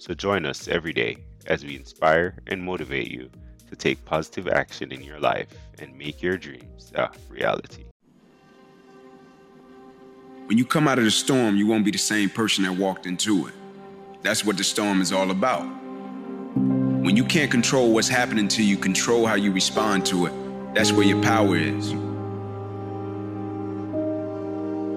So join us every day as we inspire and motivate you to take positive action in your life and make your dreams a reality. When you come out of the storm, you won't be the same person that walked into it. That's what the storm is all about. When you can't control what's happening to you, control how you respond to it. That's where your power is.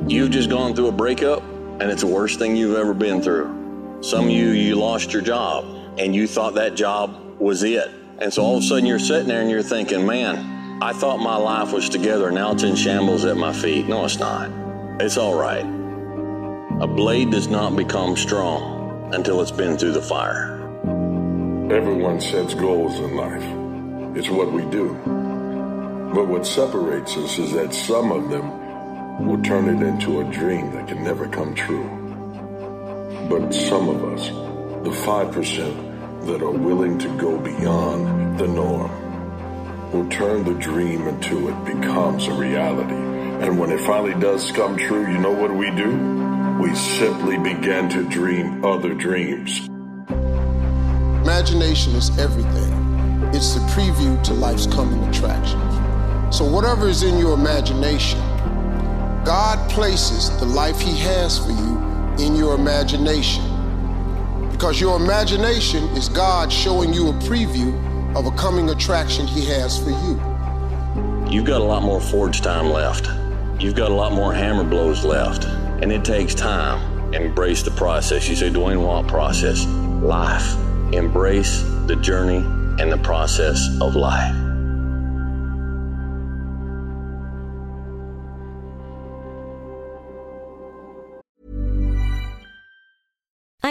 You've just gone through a breakup, and it's the worst thing you've ever been through. Some of you, you lost your job and you thought that job was it. And so all of a sudden you're sitting there and you're thinking, man, I thought my life was together. Now it's in shambles at my feet. No, it's not. It's all right. A blade does not become strong until it's been through the fire. Everyone sets goals in life. It's what we do. But what separates us is that some of them will turn it into a dream that can never come true. But some of us, the 5% that are willing to go beyond the norm, will turn the dream until it becomes a reality. And when it finally does come true, you know what we do? We simply begin to dream other dreams. Imagination is everything. It's the preview to life's coming attractions. So, whatever is in your imagination, God places the life He has for you in your imagination. Because your imagination is God showing you a preview of a coming attraction He has for you. You've got a lot more forge time left. You've got a lot more hammer blows left. And it takes time. Embrace the process. You say, Dwayne, what process? Life. Embrace the journey and the process of life.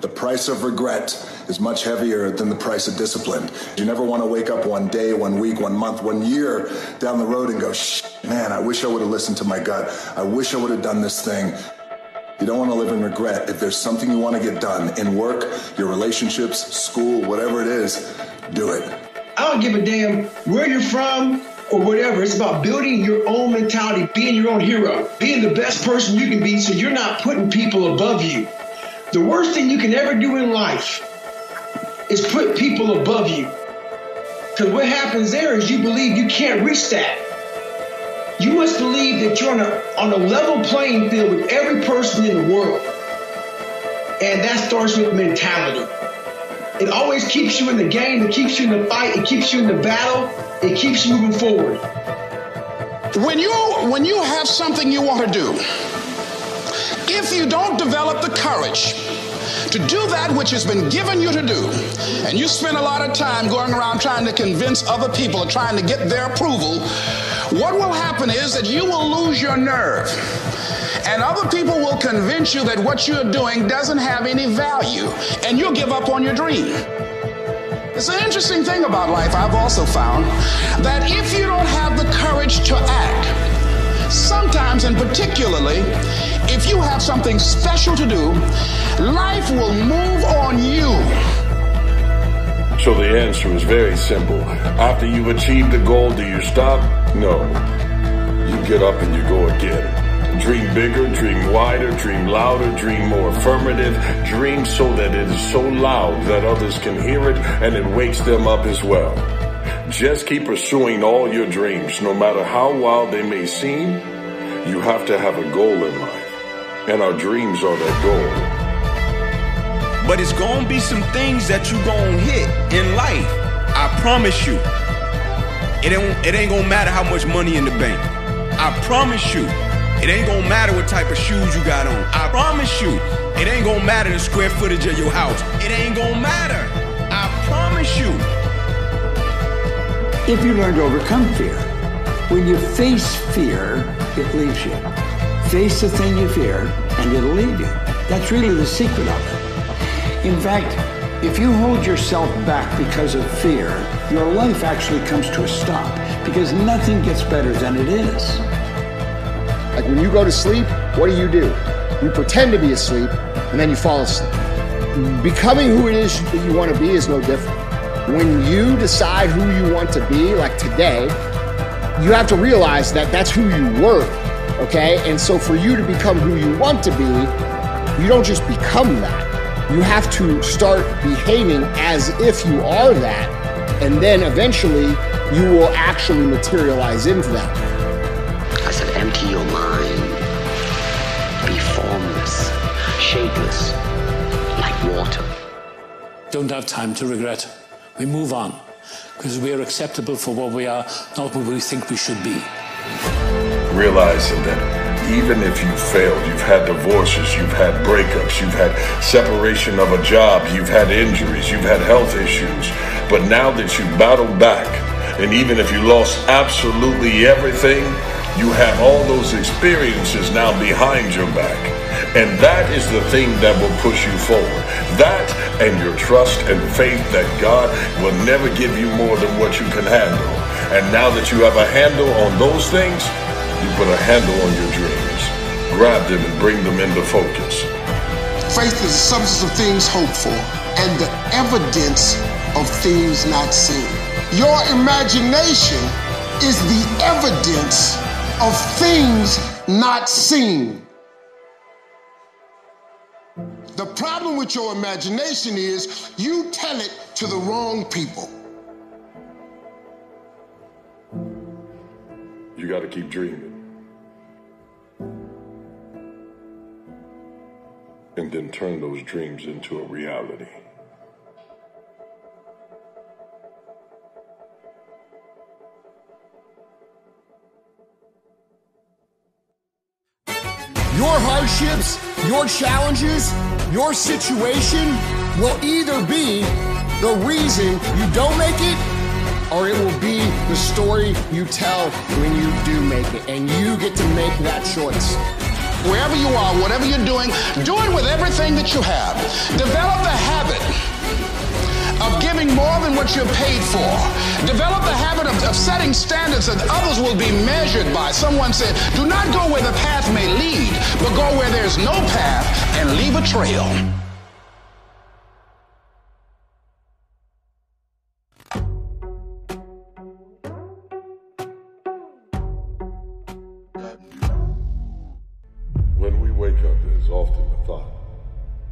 The price of regret is much heavier than the price of discipline. You never want to wake up one day, one week, one month, one year down the road and go, man, I wish I would have listened to my gut. I wish I would have done this thing. You don't want to live in regret. If there's something you want to get done in work, your relationships, school, whatever it is, do it. I don't give a damn where you're from or whatever. It's about building your own mentality, being your own hero, being the best person you can be so you're not putting people above you. The worst thing you can ever do in life is put people above you. Because what happens there is you believe you can't reach that. You must believe that you're on a, on a level playing field with every person in the world. And that starts with mentality. It always keeps you in the game, it keeps you in the fight, it keeps you in the battle, it keeps you moving forward. When you when you have something you want to do, if you don't develop the courage to do that which has been given you to do, and you spend a lot of time going around trying to convince other people or trying to get their approval, what will happen is that you will lose your nerve. And other people will convince you that what you're doing doesn't have any value, and you'll give up on your dream. It's an interesting thing about life, I've also found, that if you don't have the courage to act, sometimes and particularly, if you have something special to do, life will move on you. So the answer is very simple. After you've achieved the goal, do you stop? No. You get up and you go again. Dream bigger, dream wider, dream louder, dream more affirmative, dream so that it is so loud that others can hear it and it wakes them up as well. Just keep pursuing all your dreams, no matter how wild they may seem. You have to have a goal in life, and our dreams are that goal. But it's gonna be some things that you gonna hit in life. I promise you. It ain't, it ain't gonna matter how much money in the bank. I promise you. It ain't gonna matter what type of shoes you got on. I promise you. It ain't gonna matter the square footage of your house. It ain't gonna matter. I promise you. If you learn to overcome fear, when you face fear, it leaves you. Face the thing you fear, and it'll leave you. That's really the secret of it. In fact, if you hold yourself back because of fear, your life actually comes to a stop because nothing gets better than it is. Like when you go to sleep, what do you do? You pretend to be asleep and then you fall asleep. Becoming who it is that you want to be is no different. When you decide who you want to be, like today, you have to realize that that's who you were, okay? And so for you to become who you want to be, you don't just become that. You have to start behaving as if you are that, and then eventually you will actually materialize into that. I said, empty your mind. Be formless, shapeless, like water. Don't have time to regret. We move on because we are acceptable for what we are, not what we think we should be. Realizing that even if you failed, you've had divorces, you've had breakups, you've had separation of a job, you've had injuries, you've had health issues, but now that you've battled back, and even if you lost absolutely everything, you have all those experiences now behind your back. And that is the thing that will push you forward. That and your trust and faith that God will never give you more than what you can handle. And now that you have a handle on those things, you put a handle on your dreams. Grab them and bring them into focus. Faith is the substance of things hoped for and the evidence of things not seen. Your imagination is the evidence of things not seen. Problem with your imagination is you tell it to the wrong people. You got to keep dreaming. And then turn those dreams into a reality. Your hardships, your challenges, your situation will either be the reason you don't make it or it will be the story you tell when you do make it. And you get to make that choice. Wherever you are, whatever you're doing, do it with everything that you have. Develop the habit of giving more than what you're paid for. Develop the habit of, of, setting standards that others will be measured by. Someone said, do not go where the path may lead, but go where there's no path and leave a trail. When we wake up, there's often the thought,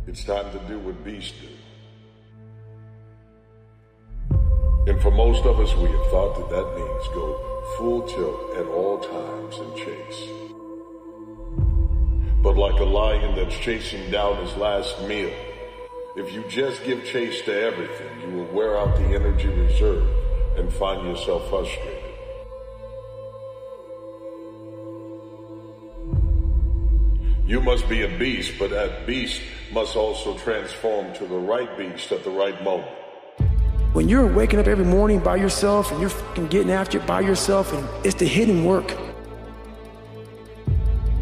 it's time to do what beasts do. And for most of us, we have thought that that means go full tilt at all times and chase. But like a lion that's chasing down his last meal, If you just give chase to everything, you will wear out the energy reserve and find yourself frustrated. You must be a beast, but that beast must also transform to the right beast at the right moment. When you're waking up every morning by yourself and you're getting after it by yourself, and it's the hidden work.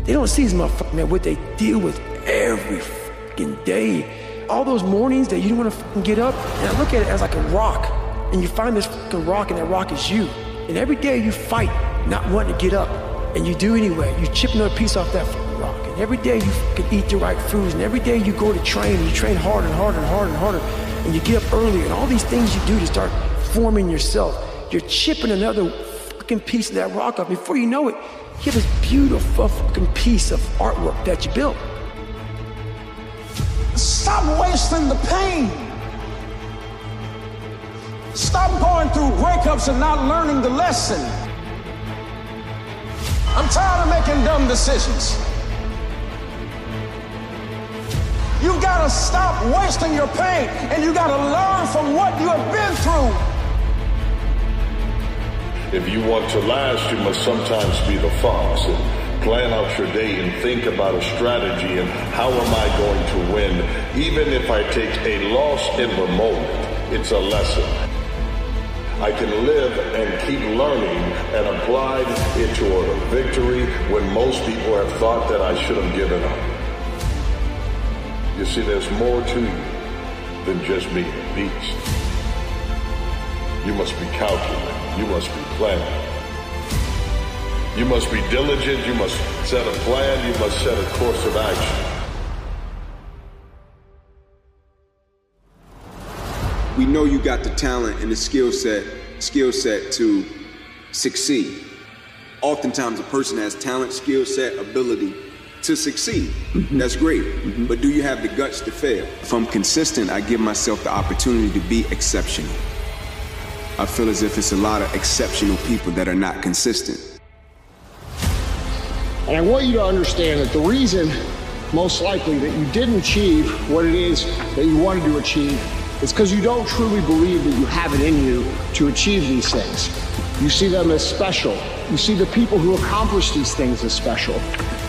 They don't see these motherfuckers, man, what they deal with every fucking day. All those mornings that you don't want to get up, and I look at it as like a rock, and you find this fucking rock, and that rock is you. And every day you fight not wanting to get up, and you do anyway. You chip another piece off that rock. And every day you fucking eat the right foods, and every day you go to train, and you train harder and harder and harder and harder, and you get up early and all these things you do to start forming yourself. You're chipping another fucking piece of that rock off. Before you know it, you have this beautiful fucking piece of artwork that you built. Stop wasting the pain. Stop going through breakups and not learning the lesson. I'm tired of making dumb decisions. You gotta stop wasting your pain and you gotta learn from what you have been through. If you want to last, you must sometimes be the fox and plan out your day and think about a strategy and how am I going to win. Even if I take a loss in the moment, it's a lesson. I can live and keep learning and apply it toward a victory when most people have thought that I should have given up. You see, there's more to you than just being a beast. You must be calculated. You must be planning. You must be diligent. You must set a plan. You must set a course of action. We know you got the talent and the skill set, skill set to succeed. Oftentimes, a person has talent, skill set, ability to succeed. Mm-hmm. That's great. Mm-hmm. But do you have the guts to fail? If I'm consistent, I give myself the opportunity to be exceptional. I feel as if it's a lot of exceptional people that are not consistent. And I want you to understand that the reason, most likely, that you didn't achieve what it is that you wanted to achieve is because you don't truly believe that you have it in you to achieve these things. You see them as special. You see the people who accomplish these things as special.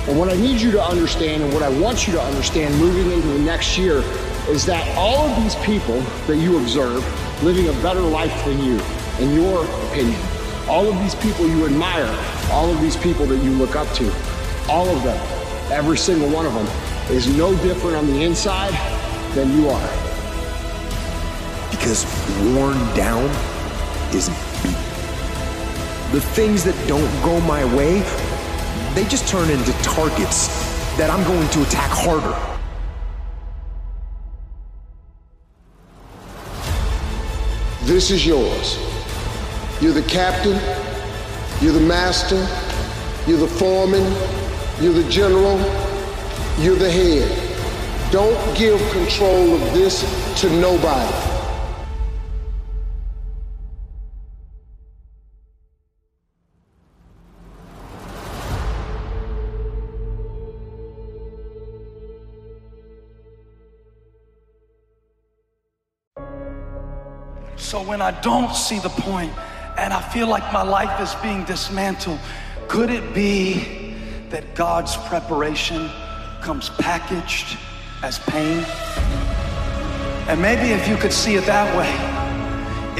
And what I need you to understand and what I want you to understand moving into the next year is that all of these people that you observe living a better life than you, in your opinion, all of these people you admire, all of these people that you look up to, all of them, every single one of them, is no different on the inside than you are. Because worn down is beat. The things that don't go my way, they just turn into targets that I'm going to attack harder. This is yours. You're the captain, you're the master, you're the foreman, you're the general, you're the head. Don't give control of this to nobody. When I don't see the point and I feel like my life is being dismantled, could it be that God's preparation comes packaged as pain? And maybe if you could see it that way,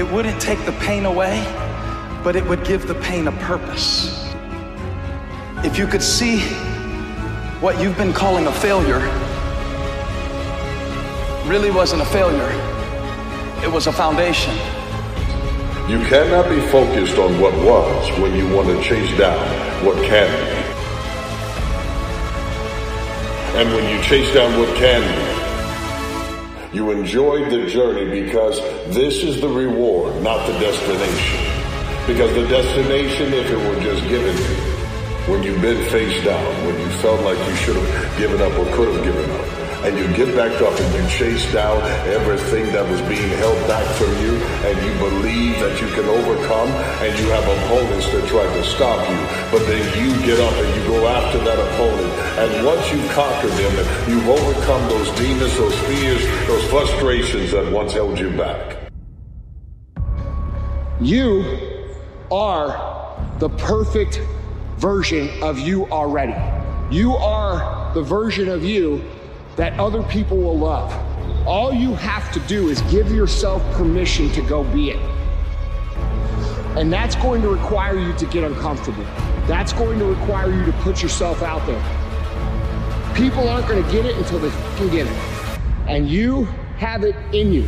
it wouldn't take the pain away, but it would give the pain a purpose. If you could see what you've been calling a failure really wasn't a failure, it was a foundation. You cannot be focused on what was when you want to chase down what can be. And when you chase down what can be, you enjoy the journey because this is the reward, not the destination. Because the destination, if it were just given you, when you've been face down, when you felt like you should have given up or could have given up, and you get back up and you chase down everything that was being held back from you and you believe that you can overcome and you have opponents that try to stop you. But then you get up and you go after that opponent. And once you've conquered them you've overcome those demons, those fears, those frustrations that once held you back. You are the perfect version of you already. You are the version of you that other people will love. All you have to do is give yourself permission to go be it. And that's going to require you to get uncomfortable. That's going to require you to put yourself out there. People aren't going to get it until they can get it. And you have it in you.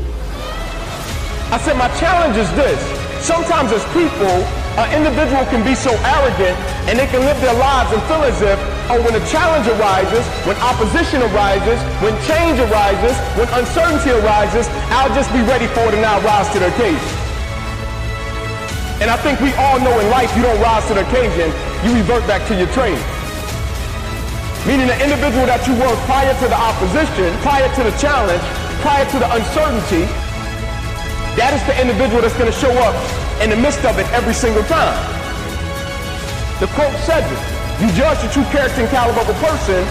I said, my challenge is this. Sometimes as people, an individual can be so arrogant and they can live their lives and feel as if, oh, when a challenge arises, when opposition arises, when change arises, when uncertainty arises, I'll just be ready for it and I'll rise to the occasion. And I think we all know in life you don't rise to the occasion, you revert back to your training. Meaning the individual that you were prior to the opposition, prior to the challenge, prior to the uncertainty, that is the individual that's going to show up in the midst of it every single time. The quote says it. You judge the true character and caliber of a person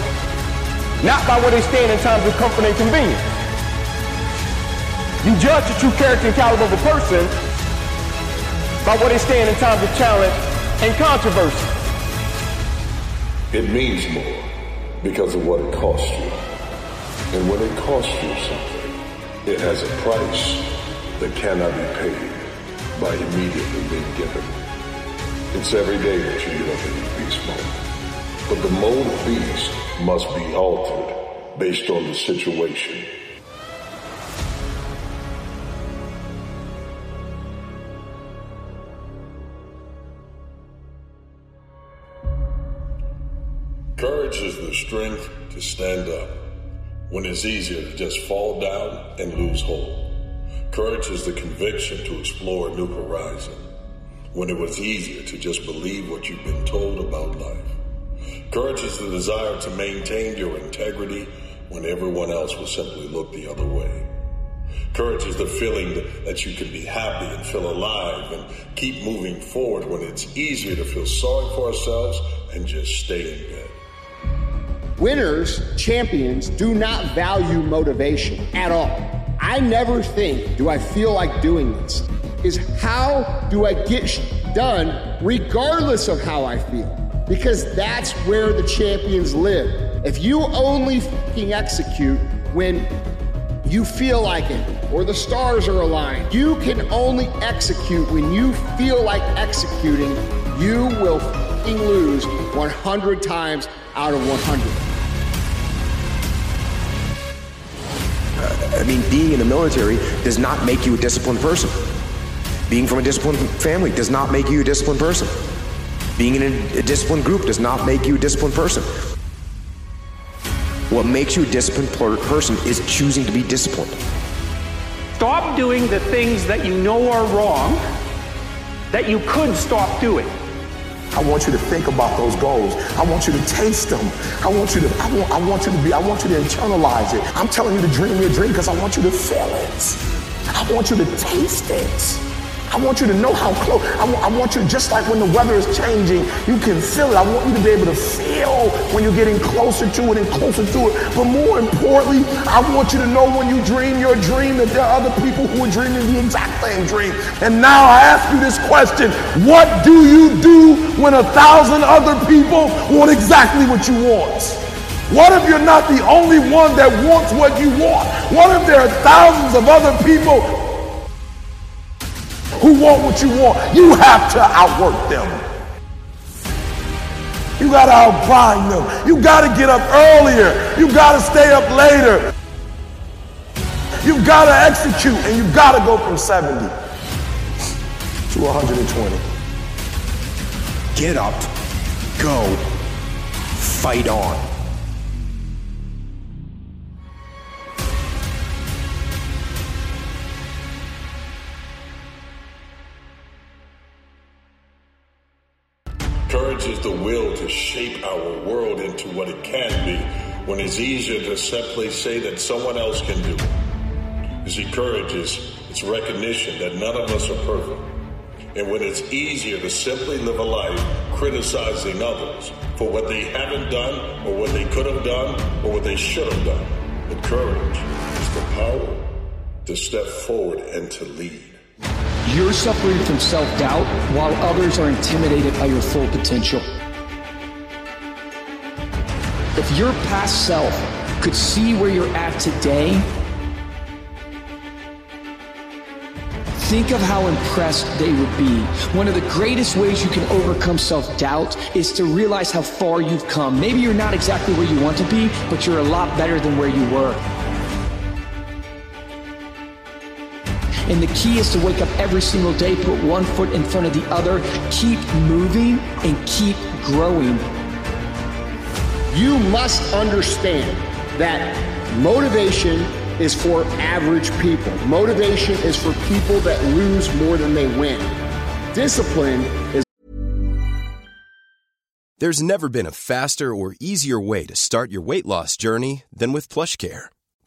not by where they stand in times of comfort and convenience. You judge the true character and caliber of a person by where they stand in times of challenge and controversy. It means more because of what it costs you. And when it costs you something, it has a price that cannot be paid by immediately being given. It's every day that you get up in your beast mode. But the mode of beast must be altered based on the situation. Courage is the strength to stand up when it's easier to just fall down and lose hold. Courage is the conviction to explore a new horizon when it was easier to just believe what you've been told about life. Courage is the desire to maintain your integrity when everyone else will simply look the other way. Courage is the feeling that you can be happy and feel alive and keep moving forward when it's easier to feel sorry for ourselves and just stay in bed. Winners, champions, do not value motivation at all. I never think, do I feel like doing this? Is how do I get done regardless of how I feel? Because that's where the champions live. If you only fucking execute when you feel like it or the stars are aligned, you can only execute when you feel like executing, you will fucking lose 100 times out of 100. I mean, being in the military does not make you a disciplined person. Being from a disciplined family does not make you a disciplined person. Being in a, a disciplined group does not make you a disciplined person. What makes you a disciplined person is choosing to be disciplined. Stop doing the things that you know are wrong that you could stop doing. I want you to think about those goals. I want you to taste them. I want you to, I want, I want you to be, I want you to internalize it. I'm telling you to dream your dream because I want you to feel it. I want you to taste it. I want you to know how close. I want, want you, just like when the weather is changing, you can feel it. I want you to be able to feel when you're getting closer to it and closer to it. But more importantly, I want you to know when you dream your dream that there are other people who are dreaming the exact same dream. And now I ask you this question What do you do when a thousand other people want exactly what you want? What if you're not the only one that wants what you want? What if there are thousands of other people who want what you want. You have to outwork them. You got to outgrind them. You got to get up earlier. You got to stay up later. You got to execute and you got to go from 70 to 120. Get up, go, fight on. Courage is the will to shape our world into what it can be when it's easier to simply say that someone else can do it. You courage is it's recognition that none of us are perfect. And when it's easier to simply live a life criticizing others for what they haven't done or what they could have done or what they should have done, the courage is the power to step forward and to lead. You're suffering from self doubt while others are intimidated by your full potential. If your past self could see where you're at today, think of how impressed they would be. One of the greatest ways you can overcome self doubt is to realize how far you've come. Maybe you're not exactly where you want to be, but you're a lot better than where you were. And the key is to wake up every single day, put one foot in front of the other, keep moving, and keep growing. You must understand that motivation is for average people. Motivation is for people that lose more than they win. Discipline is. There's never been a faster or easier way to start your weight loss journey than with PlushCare.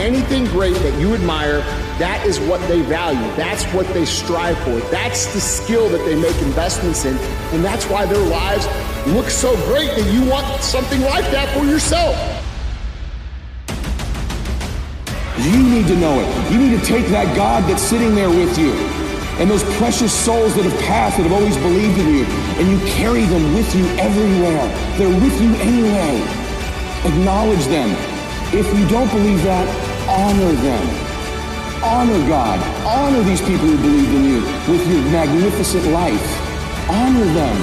anything great that you admire, that is what they value. That's what they strive for. That's the skill that they make investments in. And that's why their lives look so great that you want something like that for yourself. You need to know it. You need to take that God that's sitting there with you and those precious souls that have passed that have always believed in you, and you carry them with you everywhere. They're with you anyway. Acknowledge them. If you don't believe that, honor them. Honor God. Honor these people who believe in you with your magnificent life. Honor them.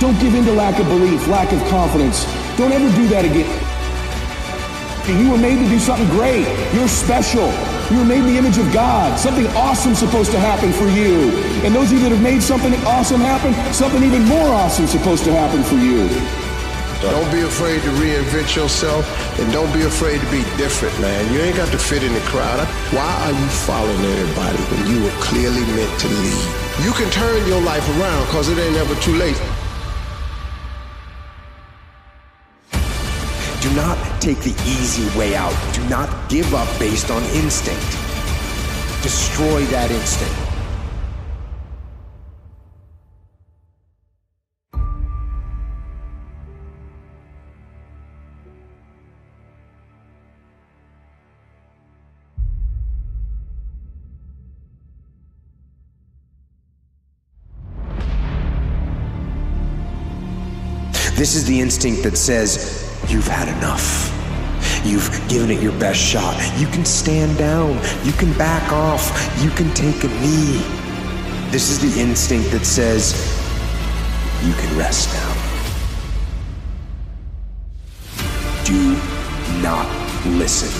Don't give in to lack of belief, lack of confidence. Don't ever do that again. You were made to do something great. You're special. You were made in the image of God. Something awesome is supposed to happen for you. And those of you that have made something awesome happen, something even more awesome is supposed to happen for you. Don't be afraid to reinvent yourself and don't be afraid to be different, man. You ain't got to fit in the crowd. Why are you following everybody when you were clearly meant to lead? You can turn your life around because it ain't ever too late. Do not take the easy way out. Do not give up based on instinct. Destroy that instinct. This is the instinct that says, You've had enough. You've given it your best shot. You can stand down. You can back off. You can take a knee. This is the instinct that says, You can rest now. Do not listen.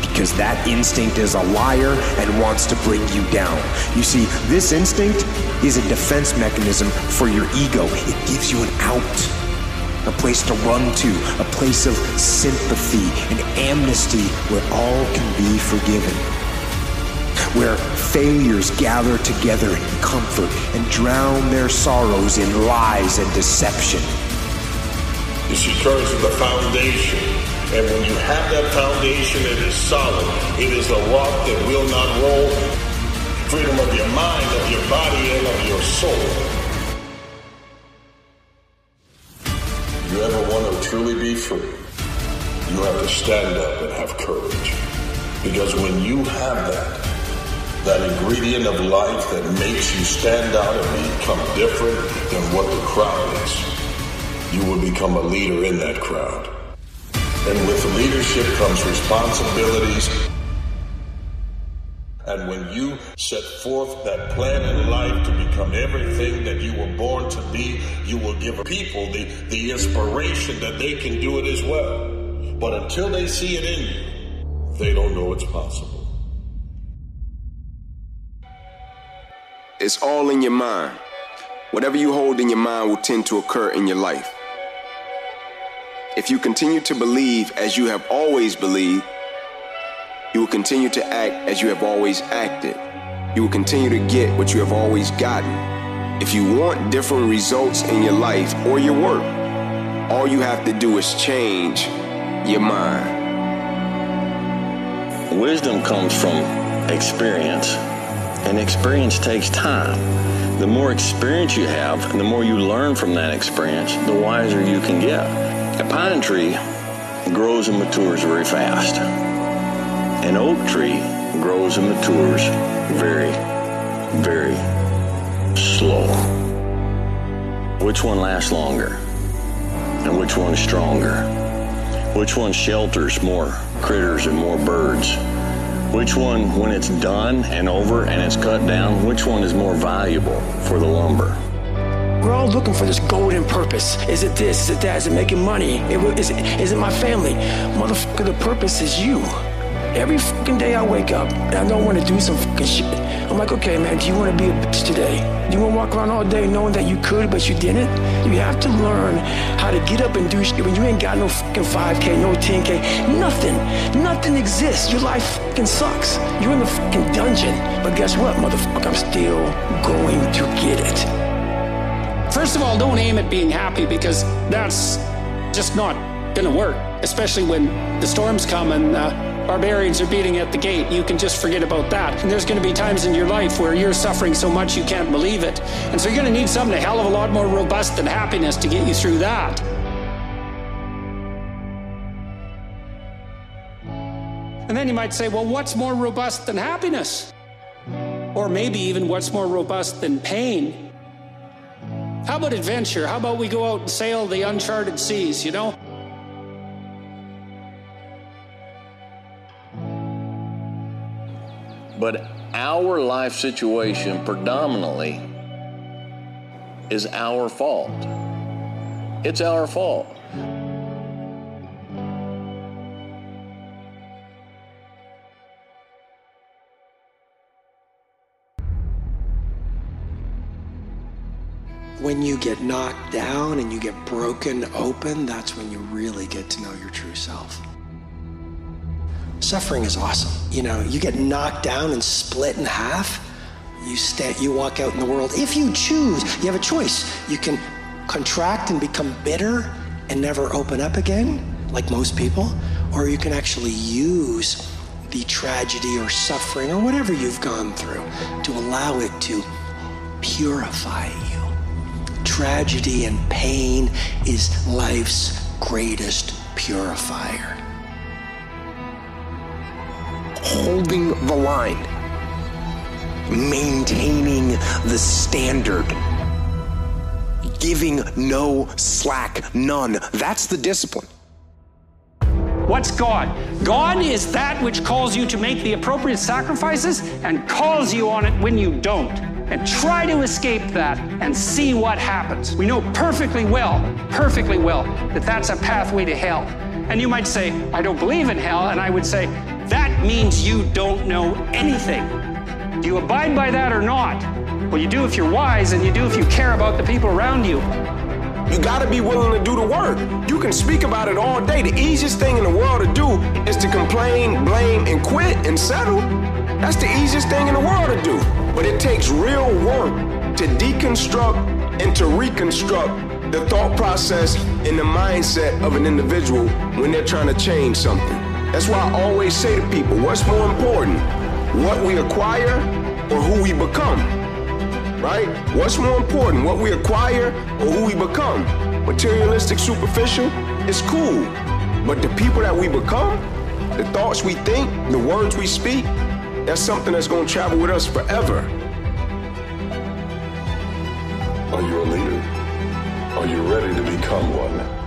Because that instinct is a liar and wants to bring you down. You see, this instinct is a defense mechanism for your ego. It gives you an out a place to run to, a place of sympathy and amnesty where all can be forgiven. Where failures gather together in comfort and drown their sorrows in lies and deception. This is the foundation. And when you have that foundation, it is solid. It is a rock that will not roll. Freedom of your mind, of your body, and of your soul. You ever want to truly be free? you have to stand up and have courage. Because when you have that, that ingredient of life that makes you stand out and become different than what the crowd is, you will become a leader in that crowd. And with leadership comes responsibilities. And when you set forth that plan in life to become everything that you were born to be, you will give people the, the inspiration that they can do it as well. But until they see it in you, they don't know it's possible. It's all in your mind. Whatever you hold in your mind will tend to occur in your life. If you continue to believe as you have always believed, will continue to act as you have always acted. You will continue to get what you have always gotten. If you want different results in your life or your work, all you have to do is change your mind. Wisdom comes from experience and experience takes time. The more experience you have, and the more you learn from that experience, the wiser you can get. A pine tree grows and matures very fast. An oak tree grows and matures very, very slow. Which one lasts longer? And which one's stronger? Which one shelters more critters and more birds? Which one, when it's done and over and it's cut down, which one is more valuable for the lumber? We're all looking for this golden purpose. Is it this? Is it that? Is it making money? Is it, is it my family? Motherfucker, the purpose is you. Every fucking day I wake up and I don't want to do some fucking shit. I'm like, okay, man, do you want to be a bitch today? Do you want to walk around all day knowing that you could, but you didn't? You have to learn how to get up and do shit when you ain't got no fucking 5K, no 10K, nothing. Nothing exists. Your life fucking sucks. You're in the fucking dungeon. But guess what, motherfucker? I'm still going to get it. First of all, don't aim at being happy because that's just not to work, especially when the storms come and uh, barbarians are beating at the gate. You can just forget about that. And there's going to be times in your life where you're suffering so much you can't believe it. And so you're going to need something a hell of a lot more robust than happiness to get you through that. And then you might say, well, what's more robust than happiness? Or maybe even what's more robust than pain? How about adventure? How about we go out and sail the uncharted seas, you know? But our life situation predominantly is our fault. It's our fault. When you get knocked down and you get broken open, that's when you really get to know your true self. Suffering is awesome. You know, you get knocked down and split in half. You stand, you walk out in the world. If you choose, you have a choice. You can contract and become bitter and never open up again, like most people, or you can actually use the tragedy or suffering or whatever you've gone through to allow it to purify you. Tragedy and pain is life's greatest purifier holding the line, maintaining the standard, giving no slack, none. That's the discipline. What's God? God is that which calls you to make the appropriate sacrifices and calls you on it when you don't. And try to escape that and see what happens. We know perfectly well, perfectly well, that that's a pathway to hell. And you might say, I don't believe in hell. And I would say, that means you don't know anything. Do you abide by that or not? Well, you do if you're wise, and you do if you care about the people around you. You gotta be willing to do the work. You can speak about it all day. The easiest thing in the world to do is to complain, blame, and quit and settle. That's the easiest thing in the world to do. But it takes real work to deconstruct and to reconstruct the thought process and the mindset of an individual when they're trying to change something. That's why I always say to people, what's more important? What we acquire or who we become? Right? What's more important? What we acquire or who we become? Materialistic, superficial? It's cool. But the people that we become, the thoughts we think, the words we speak, that's something that's going to travel with us forever. Are you a leader? Are you ready to become one?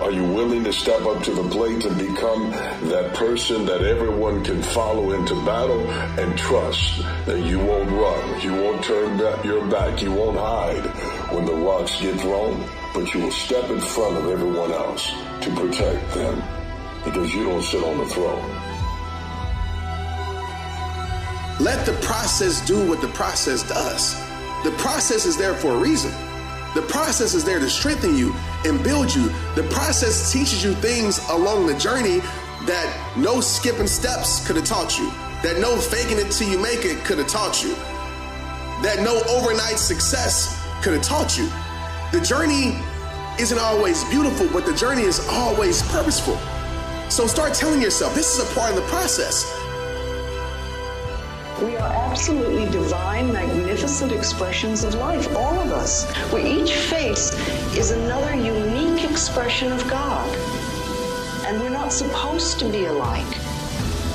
Are you willing to step up to the plate and become that person that everyone can follow into battle and trust that you won't run, you won't turn your back, you won't hide when the rocks get thrown, but you will step in front of everyone else to protect them because you don't sit on the throne. Let the process do what the process does. The process is there for a reason. The process is there to strengthen you and build you. The process teaches you things along the journey that no skipping steps could have taught you, that no faking it till you make it could have taught you, that no overnight success could have taught you. The journey isn't always beautiful, but the journey is always purposeful. So start telling yourself this is a part of the process. We are absolutely divine, magnificent expressions of life, all of us. Where each face is another unique expression of God. And we're not supposed to be alike.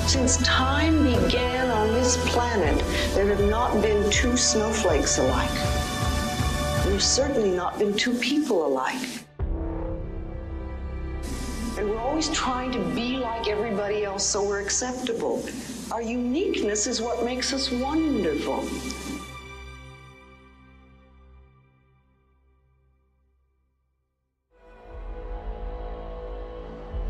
Since time began on this planet, there have not been two snowflakes alike. There's certainly not been two people alike. And we're always trying to be like everybody else so we're acceptable. Our uniqueness is what makes us wonderful.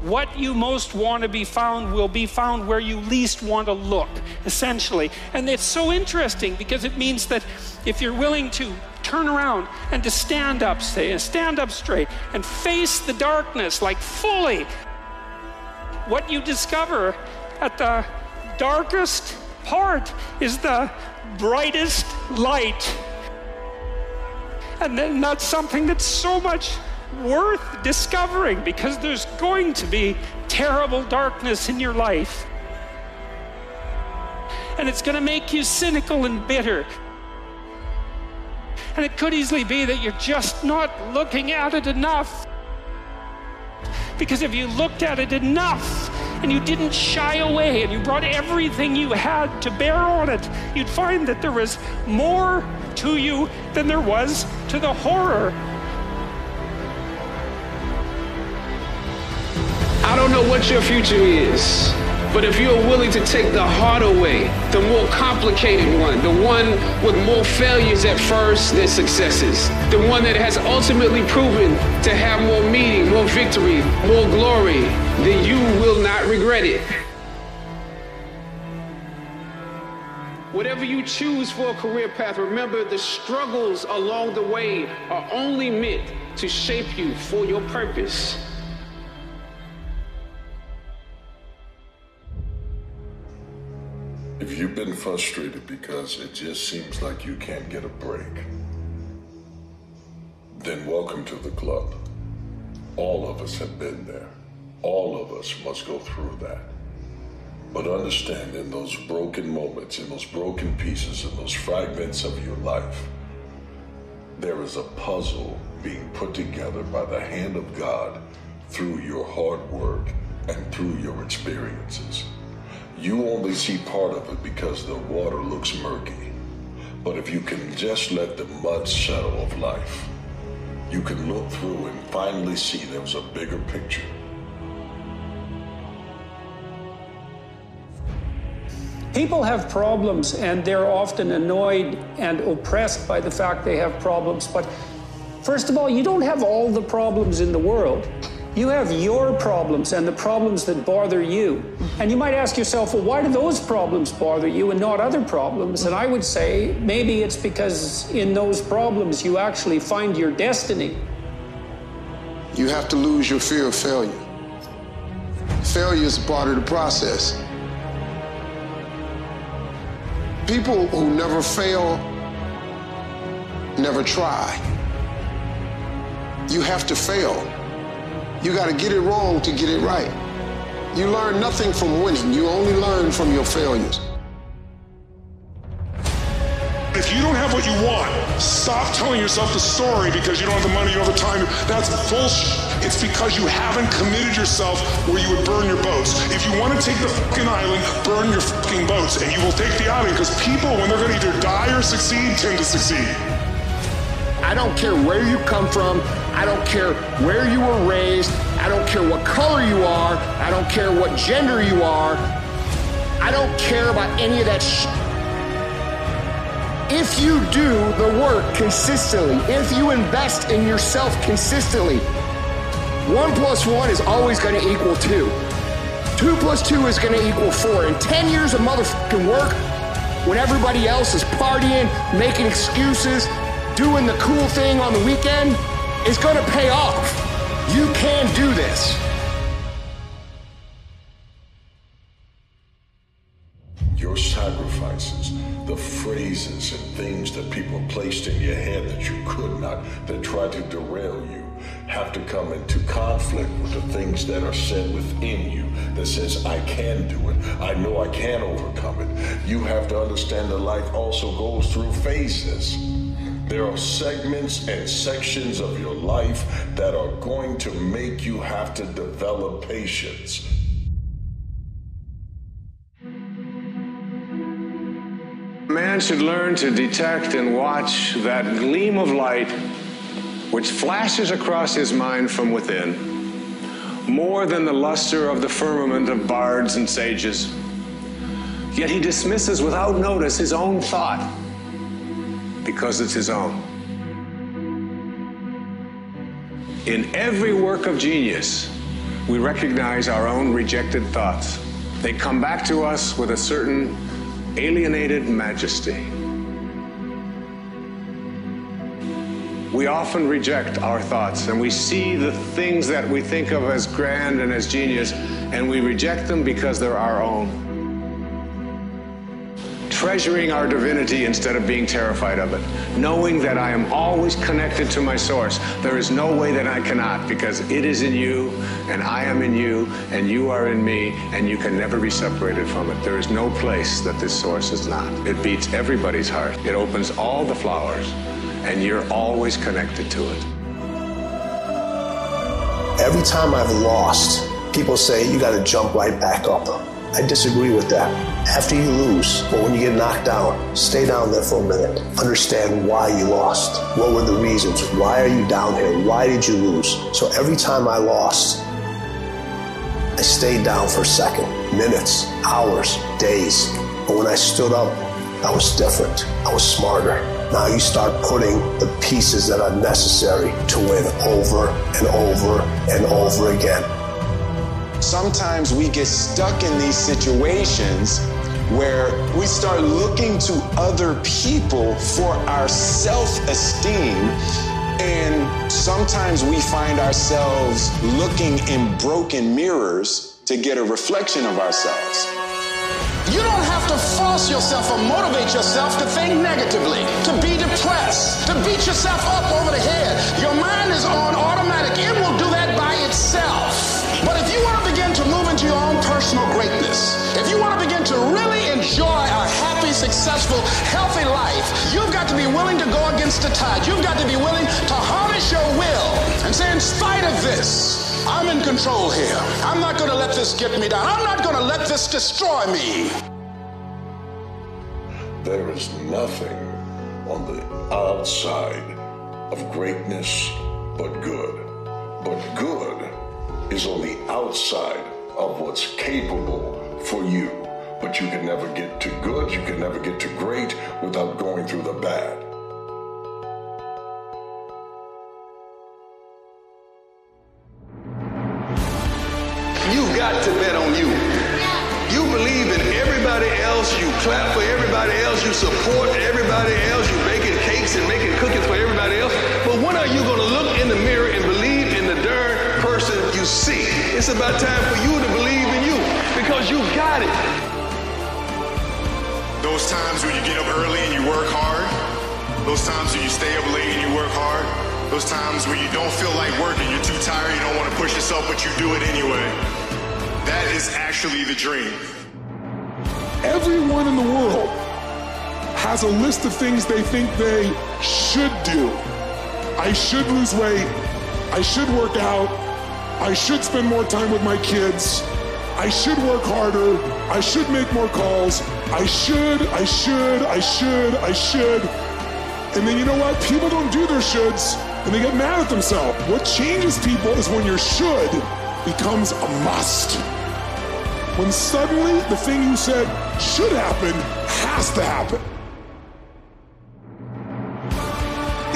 What you most want to be found will be found where you least want to look, essentially. And it's so interesting because it means that if you're willing to turn around and to stand up, say, and stand up straight and face the darkness like fully, what you discover at the darkest part is the brightest light. And then that's something that's so much worth discovering because there's going to be terrible darkness in your life. And it's going to make you cynical and bitter. And it could easily be that you're just not looking at it enough. Because if you looked at it enough and you didn't shy away and you brought everything you had to bear on it, you'd find that there was more to you than there was to the horror. I don't know what your future is. But if you're willing to take the harder way, the more complicated one, the one with more failures at first than successes, the one that has ultimately proven to have more meaning, more victory, more glory, then you will not regret it. Whatever you choose for a career path, remember the struggles along the way are only meant to shape you for your purpose. If you've been frustrated because it just seems like you can't get a break, then welcome to the club. All of us have been there. All of us must go through that. But understand in those broken moments, in those broken pieces, in those fragments of your life, there is a puzzle being put together by the hand of God through your hard work and through your experiences. You only see part of it because the water looks murky. But if you can just let the mud settle of life, you can look through and finally see there's a bigger picture. People have problems and they're often annoyed and oppressed by the fact they have problems. But first of all, you don't have all the problems in the world. You have your problems and the problems that bother you. And you might ask yourself, well, why do those problems bother you and not other problems? And I would say maybe it's because in those problems you actually find your destiny. You have to lose your fear of failure. Failure is part of the process. People who never fail never try. You have to fail. You got to get it wrong to get it right. You learn nothing from winning. You only learn from your failures. If you don't have what you want, stop telling yourself the story because you don't have the money, you don't have the time. That's bullshit. It's because you haven't committed yourself where you would burn your boats. If you want to take the fucking island, burn your fucking boats, and you will take the island because people, when they're going to either die or succeed, tend to succeed. I don't care where you come from. I don't care where you were raised. I don't care what color you are. I don't care what gender you are. I don't care about any of that shit. If you do the work consistently, if you invest in yourself consistently, one plus one is always going to equal two. Two plus two is going to equal four. In 10 years of motherfucking work, when everybody else is partying, making excuses, doing the cool thing on the weekend, is going to pay off. You can do this. Phrases and things that people placed in your head that you could not, that tried to derail you, have to come into conflict with the things that are said within you that says, I can do it. I know I can overcome it. You have to understand that life also goes through phases. There are segments and sections of your life that are going to make you have to develop patience. Man should learn to detect and watch that gleam of light which flashes across his mind from within, more than the luster of the firmament of bards and sages. Yet he dismisses without notice his own thought because it's his own. In every work of genius, we recognize our own rejected thoughts. They come back to us with a certain alienated majesty. We often reject our thoughts and we see the things that we think of as grand and as genius, and we reject them because they're our own. Treasuring our divinity instead of being terrified of it. Knowing that I am always connected to my source. There is no way that I cannot because it is in you and I am in you and you are in me and you can never be separated from it. There is no place that this source is not. It beats everybody's heart. It opens all the flowers and you're always connected to it. Every time I've lost, people say you got to jump right back up. I disagree with that. After you lose, or when you get knocked down, stay down there for a minute. Understand why you lost. What were the reasons? Why are you down here? Why did you lose? So every time I lost, I stayed down for a second, minutes, hours, days. But when I stood up, I was different. I was smarter. Now you start putting the pieces that are necessary to win over and over and over again. Sometimes we get stuck in these situations where we start looking to other people for our self esteem. And sometimes we find ourselves looking in broken mirrors to get a reflection of ourselves. You don't have to force yourself or motivate yourself to think negatively, to be depressed, to beat yourself up over the head. Your mind is on automatic. It will do personal greatness, if you want to begin to really enjoy a happy, successful, healthy life, you've got to be willing to go against the tide. You've got to be willing to harness your will and say, in spite of this, I'm in control here. I'm not going to let this get me down. I'm not going to let this destroy me. There is nothing on the outside of greatness but good. But good is on the outside of what's capable for you. But you can never get to good, you can never get to great without going through the bad. You've got to bet on you. You believe in everybody else, you clap for everybody else, you support everybody else, you baking cakes and making cookies for everybody else. But when are you going to look in the mirror and believe in the darn person you see? It's about time for you to believe in you because you got it. Those times when you get up early and you work hard, those times when you stay up late and you work hard, those times when you don't feel like working, you're too tired, you don't want to push yourself, but you do it anyway. That is actually the dream. Everyone in the world has a list of things they think they should do. I should lose weight. I should work out. I should spend more time with my kids. I should work harder. I should make more calls. I should, I should, I should, I should. And then you know what? People don't do their shoulds and they get mad at themselves. What changes people is when your should becomes a must. When suddenly the thing you said should happen has to happen.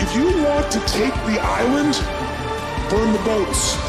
If you want to take the island, burn the boats.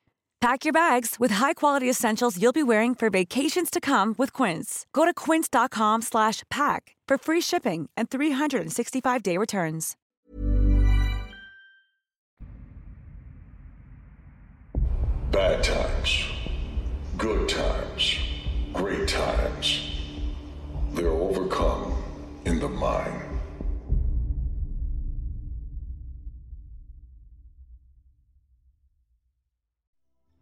Pack your bags with high-quality essentials you'll be wearing for vacations to come with Quince. Go to quince.com slash pack for free shipping and 365-day returns. Bad times, good times, great times. They're overcome in the mind.